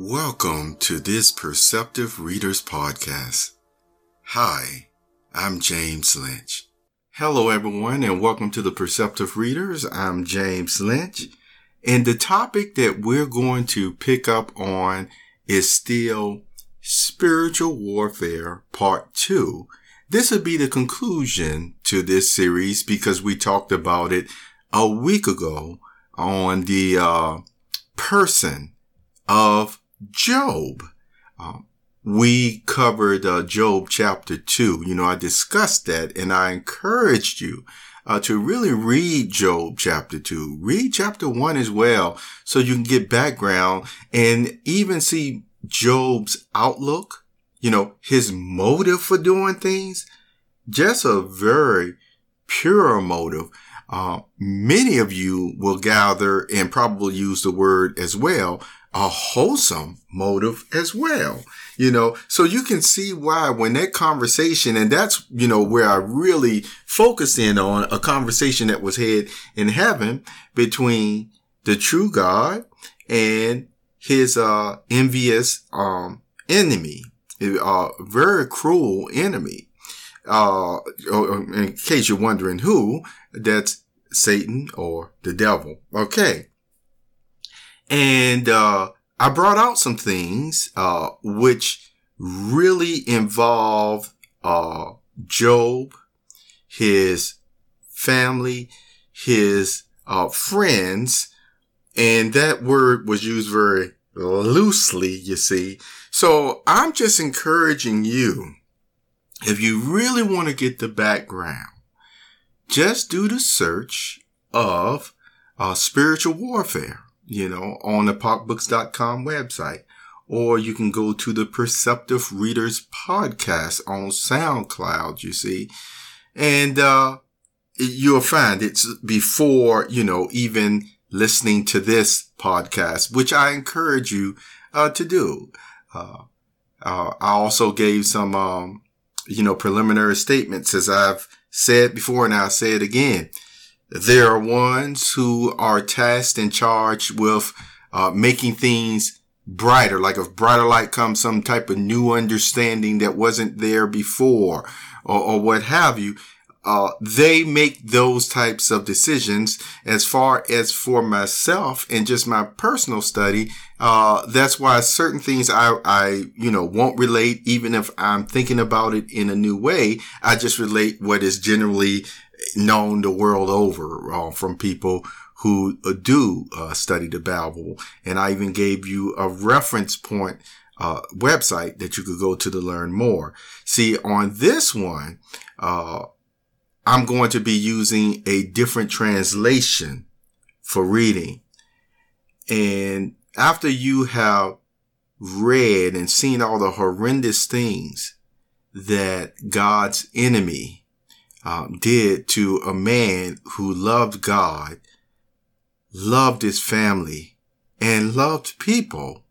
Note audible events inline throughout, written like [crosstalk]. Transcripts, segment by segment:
Welcome to this Perceptive Readers Podcast. Hi, I'm James Lynch. Hello, everyone, and welcome to the Perceptive Readers. I'm James Lynch. And the topic that we're going to pick up on is still spiritual warfare part two. This would be the conclusion to this series because we talked about it a week ago on the uh, person of Job. Um, we covered uh, Job chapter 2. You know, I discussed that and I encouraged you uh, to really read Job chapter 2. Read chapter 1 as well so you can get background and even see Job's outlook, you know, his motive for doing things. Just a very pure motive. Uh, many of you will gather and probably use the word as well a wholesome motive as well. You know, so you can see why when that conversation, and that's, you know, where I really focused in on a conversation that was had in heaven between the true God and his, uh, envious, um, enemy, a uh, very cruel enemy. Uh, in case you're wondering who, that's Satan or the devil. Okay. And, uh, I brought out some things, uh, which really involve, uh, Job, his family, his, uh, friends. And that word was used very loosely, you see. So I'm just encouraging you, if you really want to get the background, just do the search of uh, spiritual warfare you know, on the popbooks.com website. Or you can go to the Perceptive Readers podcast on SoundCloud, you see. And, uh, you'll find it's before, you know, even listening to this podcast, which I encourage you, uh, to do. Uh, uh, I also gave some, um, you know, preliminary statements as I've said before and I'll say it again. There are ones who are tasked and charged with uh, making things brighter. Like if brighter light comes some type of new understanding that wasn't there before or, or what have you. Uh, they make those types of decisions as far as for myself and just my personal study. Uh, that's why certain things I, I, you know, won't relate, even if I'm thinking about it in a new way. I just relate what is generally known the world over uh, from people who uh, do uh, study the Bible. And I even gave you a reference point uh, website that you could go to to learn more. See, on this one, uh, I'm going to be using a different translation for reading. And after you have read and seen all the horrendous things that God's enemy um, did to a man who loved God, loved his family, and loved people.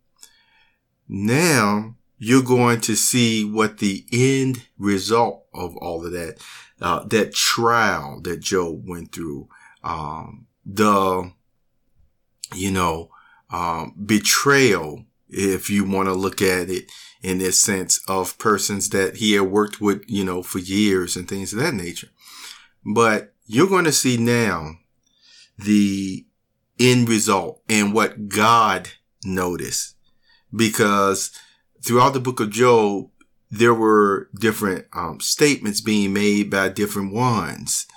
Now you're going to see what the end result of all of that, uh, that trial that Job went through, um, the, you know, um, betrayal, if you want to look at it in this sense of persons that he had worked with, you know, for years and things of that nature. But you're going to see now the end result and what God noticed because throughout the book of Job, there were different um, statements being made by different ones.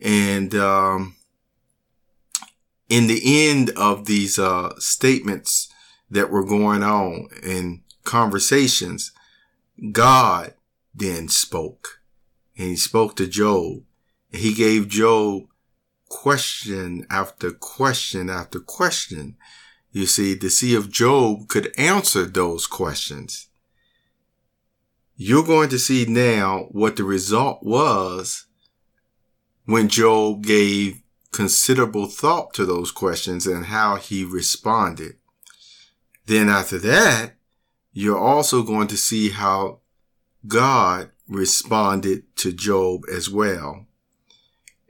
And um, in the end of these uh, statements that were going on and conversations, God then spoke and he spoke to Job. And he gave Job question after question after question. You see, to see if Job could answer those questions. You're going to see now what the result was when Job gave considerable thought to those questions and how he responded. Then after that, you're also going to see how God responded to Job as well.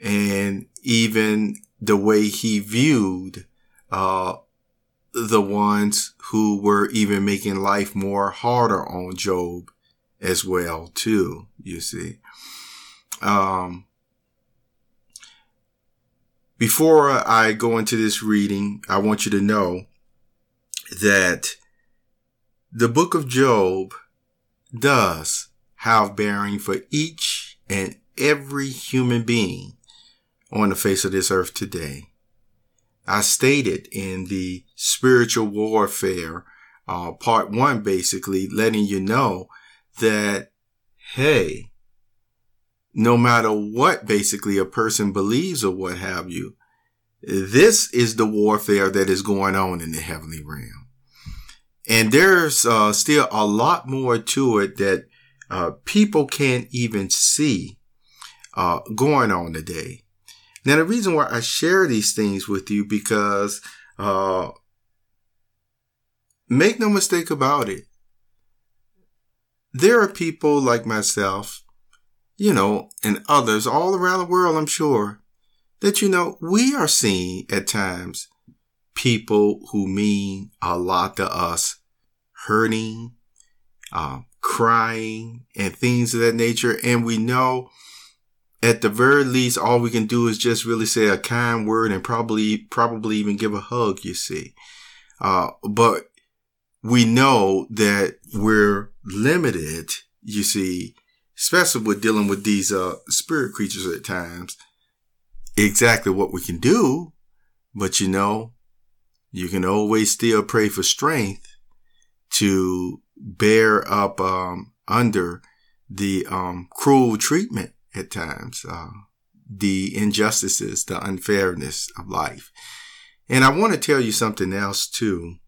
And even the way he viewed, uh, the ones who were even making life more harder on Job as well, too, you see. Um, before I go into this reading, I want you to know that the book of Job does have bearing for each and every human being on the face of this earth today. I stated in the spiritual warfare, uh, part one, basically letting you know that, hey, no matter what basically a person believes or what have you, this is the warfare that is going on in the heavenly realm. And there's uh, still a lot more to it that uh, people can't even see uh, going on today. Now, the reason why I share these things with you because uh, make no mistake about it. There are people like myself, you know, and others all around the world, I'm sure, that, you know, we are seeing at times people who mean a lot to us hurting, uh, crying, and things of that nature. And we know at the very least, all we can do is just really say a kind word and probably, probably even give a hug, you see. Uh, but we know that we're limited, you see, especially with dealing with these, uh, spirit creatures at times, exactly what we can do. But you know, you can always still pray for strength to bear up, um, under the, um, cruel treatment at times, uh, the injustices, the unfairness of life. And I want to tell you something else too,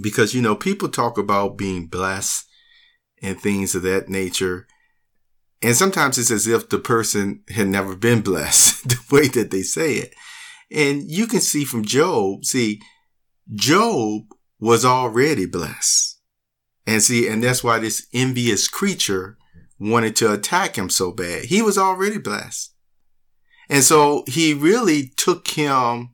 because, you know, people talk about being blessed and things of that nature. And sometimes it's as if the person had never been blessed [laughs] the way that they say it. And you can see from Job, see, Job was already blessed. And see, and that's why this envious creature wanted to attack him so bad. He was already blessed. And so he really took him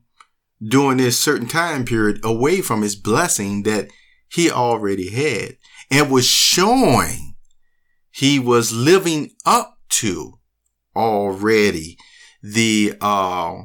during this certain time period away from his blessing that he already had and was showing he was living up to already the, uh,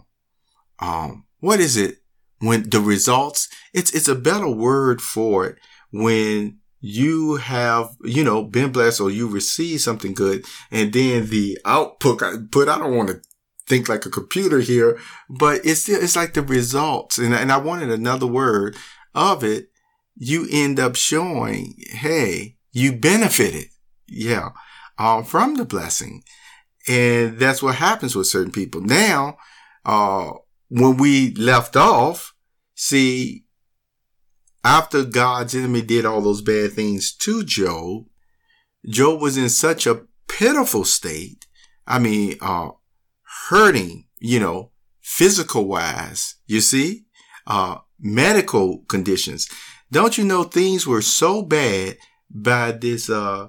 um, what is it? When the results, it's, it's a better word for it when you have, you know, been blessed or you receive something good. And then the output, but I don't want to think like a computer here, but it's still, it's like the results. And, and I wanted another word of it. You end up showing, Hey, you benefited. Yeah. Um, from the blessing. And that's what happens with certain people. Now, uh, when we left off, see, after God's enemy did all those bad things to Job, Job was in such a pitiful state. I mean, uh, hurting, you know, physical wise, you see, uh, medical conditions. Don't you know things were so bad by this, uh,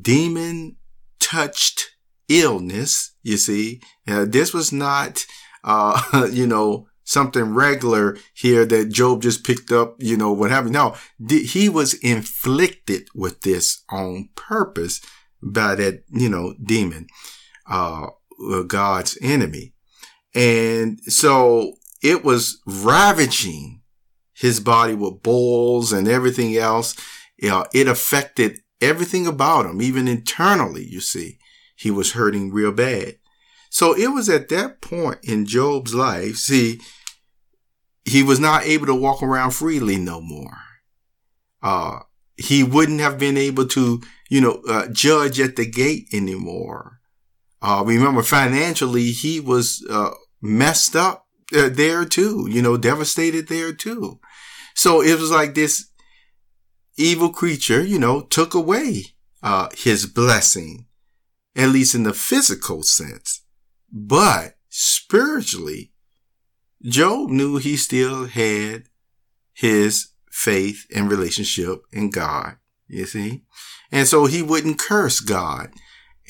demon touched illness, you see. Uh, this was not, uh, [laughs] you know, something regular here that Job just picked up, you know, what happened. No, he was inflicted with this on purpose by that, you know, demon, uh, uh, God's enemy. And so it was ravaging his body with boils and everything else. You know, it affected everything about him, even internally, you see, he was hurting real bad. So it was at that point in Job's life, see, he was not able to walk around freely no more. Uh, he wouldn't have been able to, you know, uh, judge at the gate anymore. Uh, remember financially, he was, uh, messed up uh, there too, you know, devastated there too. So it was like this evil creature, you know, took away, uh, his blessing, at least in the physical sense. But spiritually, Job knew he still had his faith and relationship in God, you see? And so he wouldn't curse God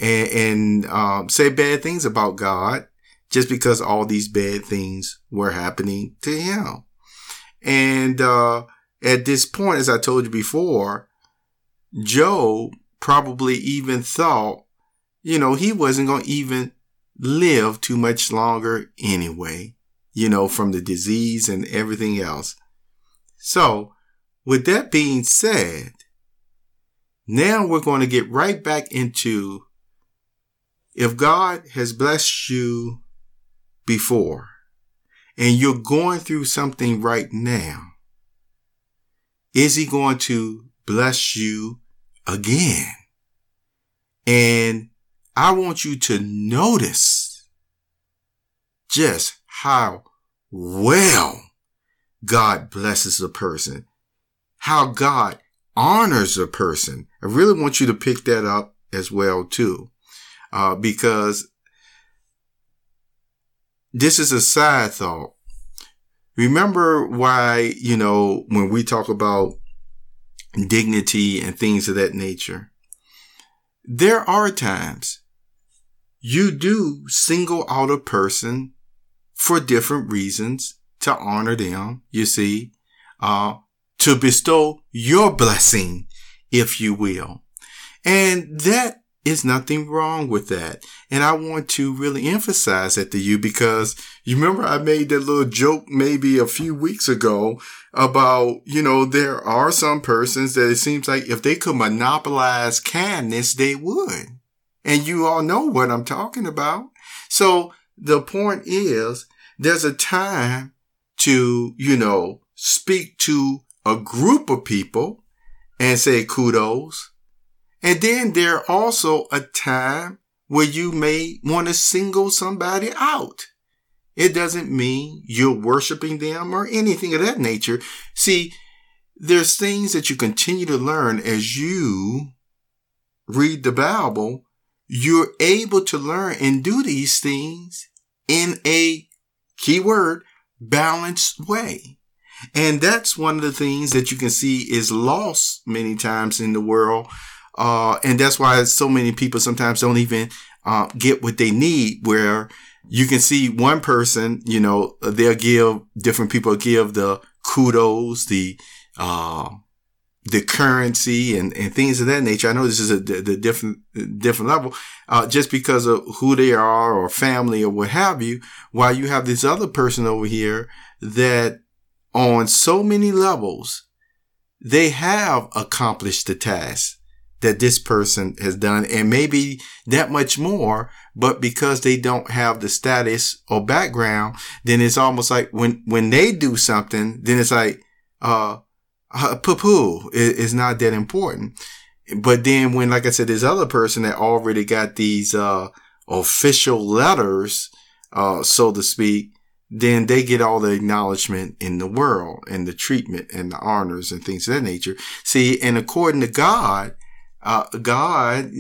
and, and um, say bad things about God just because all these bad things were happening to him. And, uh, at this point, as I told you before, Job probably even thought, you know, he wasn't going to even live too much longer anyway, you know, from the disease and everything else. So, with that being said, now we're going to get right back into if God has blessed you before and you're going through something right now, is he going to bless you again? And I want you to notice just how well God blesses a person, how God honors a person. I really want you to pick that up as well too, uh, because this is a side thought. Remember why, you know, when we talk about dignity and things of that nature, there are times you do single out a person for different reasons to honor them, you see, uh, to bestow your blessing, if you will. And that is nothing wrong with that. And I want to really emphasize that to you because you remember I made that little joke maybe a few weeks ago about, you know, there are some persons that it seems like if they could monopolize kindness, they would. And you all know what I'm talking about. So the point is there's a time to, you know, speak to a group of people and say kudos and then there also a time where you may want to single somebody out. It doesn't mean you're worshiping them or anything of that nature. See, there's things that you continue to learn as you read the Bible. You're able to learn and do these things in a keyword balanced way. And that's one of the things that you can see is lost many times in the world uh, and that's why so many people sometimes don't even uh, get what they need where you can see one person, you know, they'll give different people give the kudos, the, uh, the currency and, and things of that nature. I know this is a, the different, different level, uh, just because of who they are or family or what have you, while you have this other person over here that on so many levels, they have accomplished the task that this person has done and maybe that much more. But because they don't have the status or background, then it's almost like when, when they do something, then it's like, uh, uh poo is not that important. But then when, like I said, this other person that already got these, uh, official letters, uh, so to speak, then they get all the acknowledgement in the world and the treatment and the honors and things of that nature. See, and according to God, uh, God,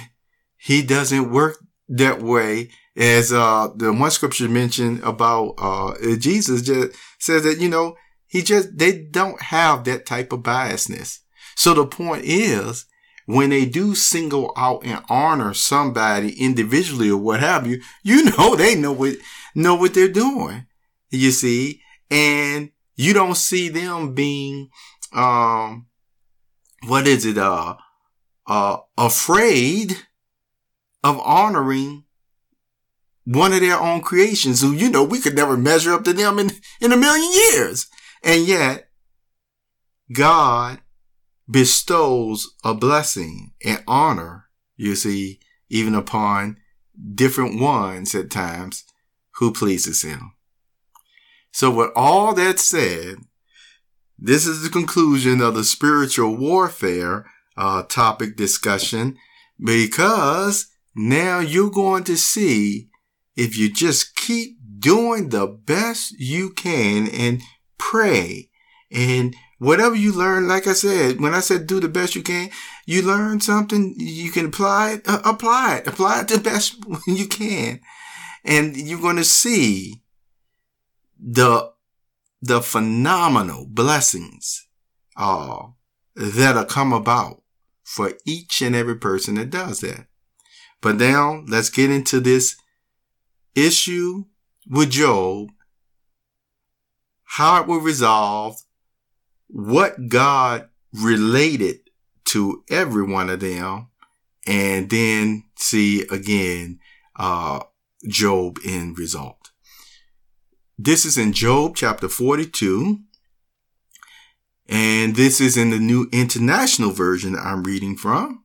[laughs] he doesn't work that way as, uh, the one scripture mentioned about, uh, Jesus just says that, you know, he just, they don't have that type of biasness. So the point is, when they do single out and honor somebody individually or what have you, you [laughs] know, they know what, know what they're doing. You see, and you don't see them being, um, what is it, uh, uh, afraid of honoring one of their own creations who, you know, we could never measure up to them in, in a million years. And yet God bestows a blessing and honor, you see, even upon different ones at times who pleases him. So with all that said, this is the conclusion of the spiritual warfare uh, topic discussion because now you're going to see if you just keep doing the best you can and pray and whatever you learn, like I said, when I said do the best you can, you learn something, you can apply it, uh, apply it, apply it the best [laughs] you can. And you're going to see the, the phenomenal blessings, uh, that'll come about for each and every person that does that. But now let's get into this issue with Job. How it was resolved, what God related to every one of them, and then see again uh, Job in result. This is in Job chapter 42. And this is in the New International Version I'm reading from.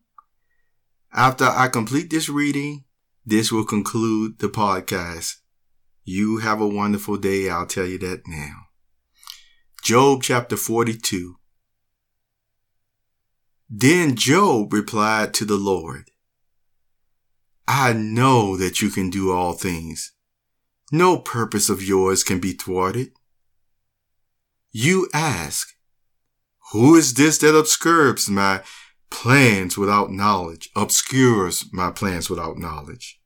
After I complete this reading, this will conclude the podcast. You have a wonderful day. I'll tell you that now. Job chapter 42. Then Job replied to the Lord, I know that you can do all things. No purpose of yours can be thwarted. You ask, who is this that obscures my plans without knowledge, obscures my plans without knowledge?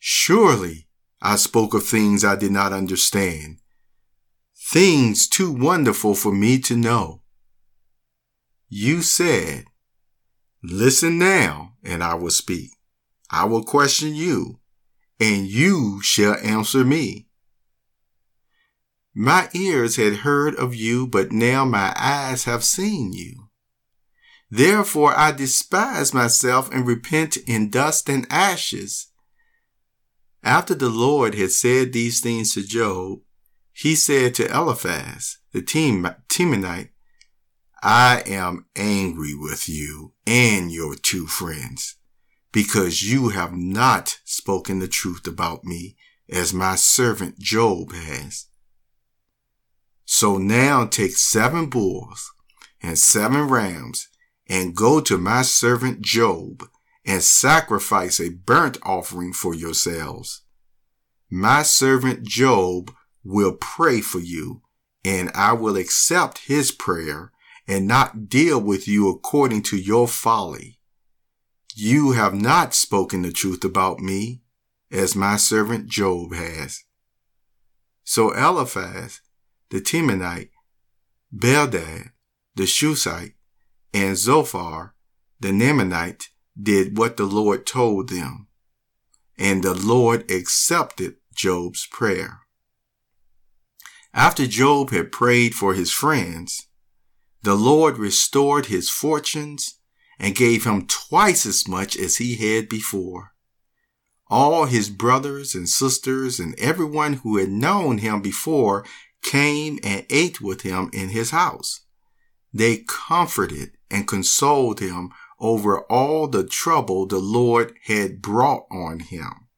Surely I spoke of things I did not understand things too wonderful for me to know. You said, Listen now, and I will speak. I will question you, and you shall answer me. My ears had heard of you, but now my eyes have seen you. Therefore I despise myself and repent in dust and ashes. After the Lord had said these things to Job, he said to Eliphaz, the Temanite, I am angry with you and your two friends because you have not spoken the truth about me as my servant Job has. So now take seven bulls and seven rams and go to my servant Job and sacrifice a burnt offering for yourselves. My servant Job will pray for you and I will accept his prayer and not deal with you according to your folly. You have not spoken the truth about me as my servant Job has. So Eliphaz, the Temanite, Bildad, the Shuhite, and Zophar, the Naamathite, did what the Lord told them. And the Lord accepted Job's prayer. After Job had prayed for his friends, the Lord restored his fortunes and gave him twice as much as he had before. All his brothers and sisters and everyone who had known him before came and ate with him in his house. They comforted and consoled him over all the trouble the Lord had brought on him.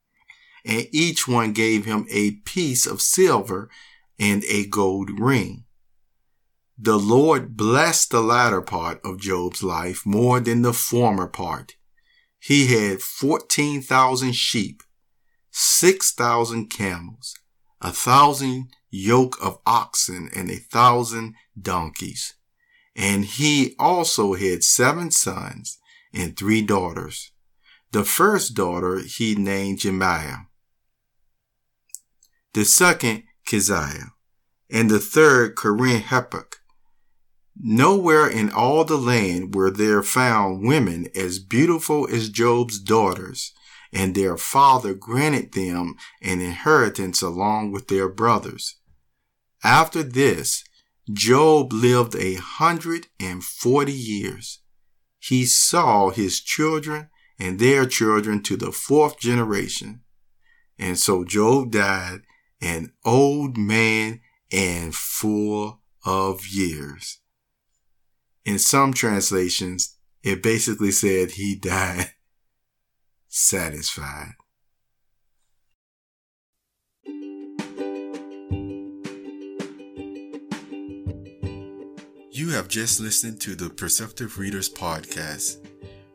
And each one gave him a piece of silver and a gold ring. The Lord blessed the latter part of Job's life more than the former part. He had 14,000 sheep, 6,000 camels, a thousand yoke of oxen, and a thousand donkeys. And he also had seven sons and three daughters. The first daughter he named Jemimah. The second Keziah, and the third Keren-happuch. Nowhere in all the land were there found women as beautiful as Job's daughters, and their father granted them an inheritance along with their brothers. After this, Job lived a hundred and forty years. He saw his children and their children to the fourth generation. And so Job died an old man and full of years. In some translations, it basically said he [laughs] died satisfied. You have just listened to the Perceptive Readers Podcast.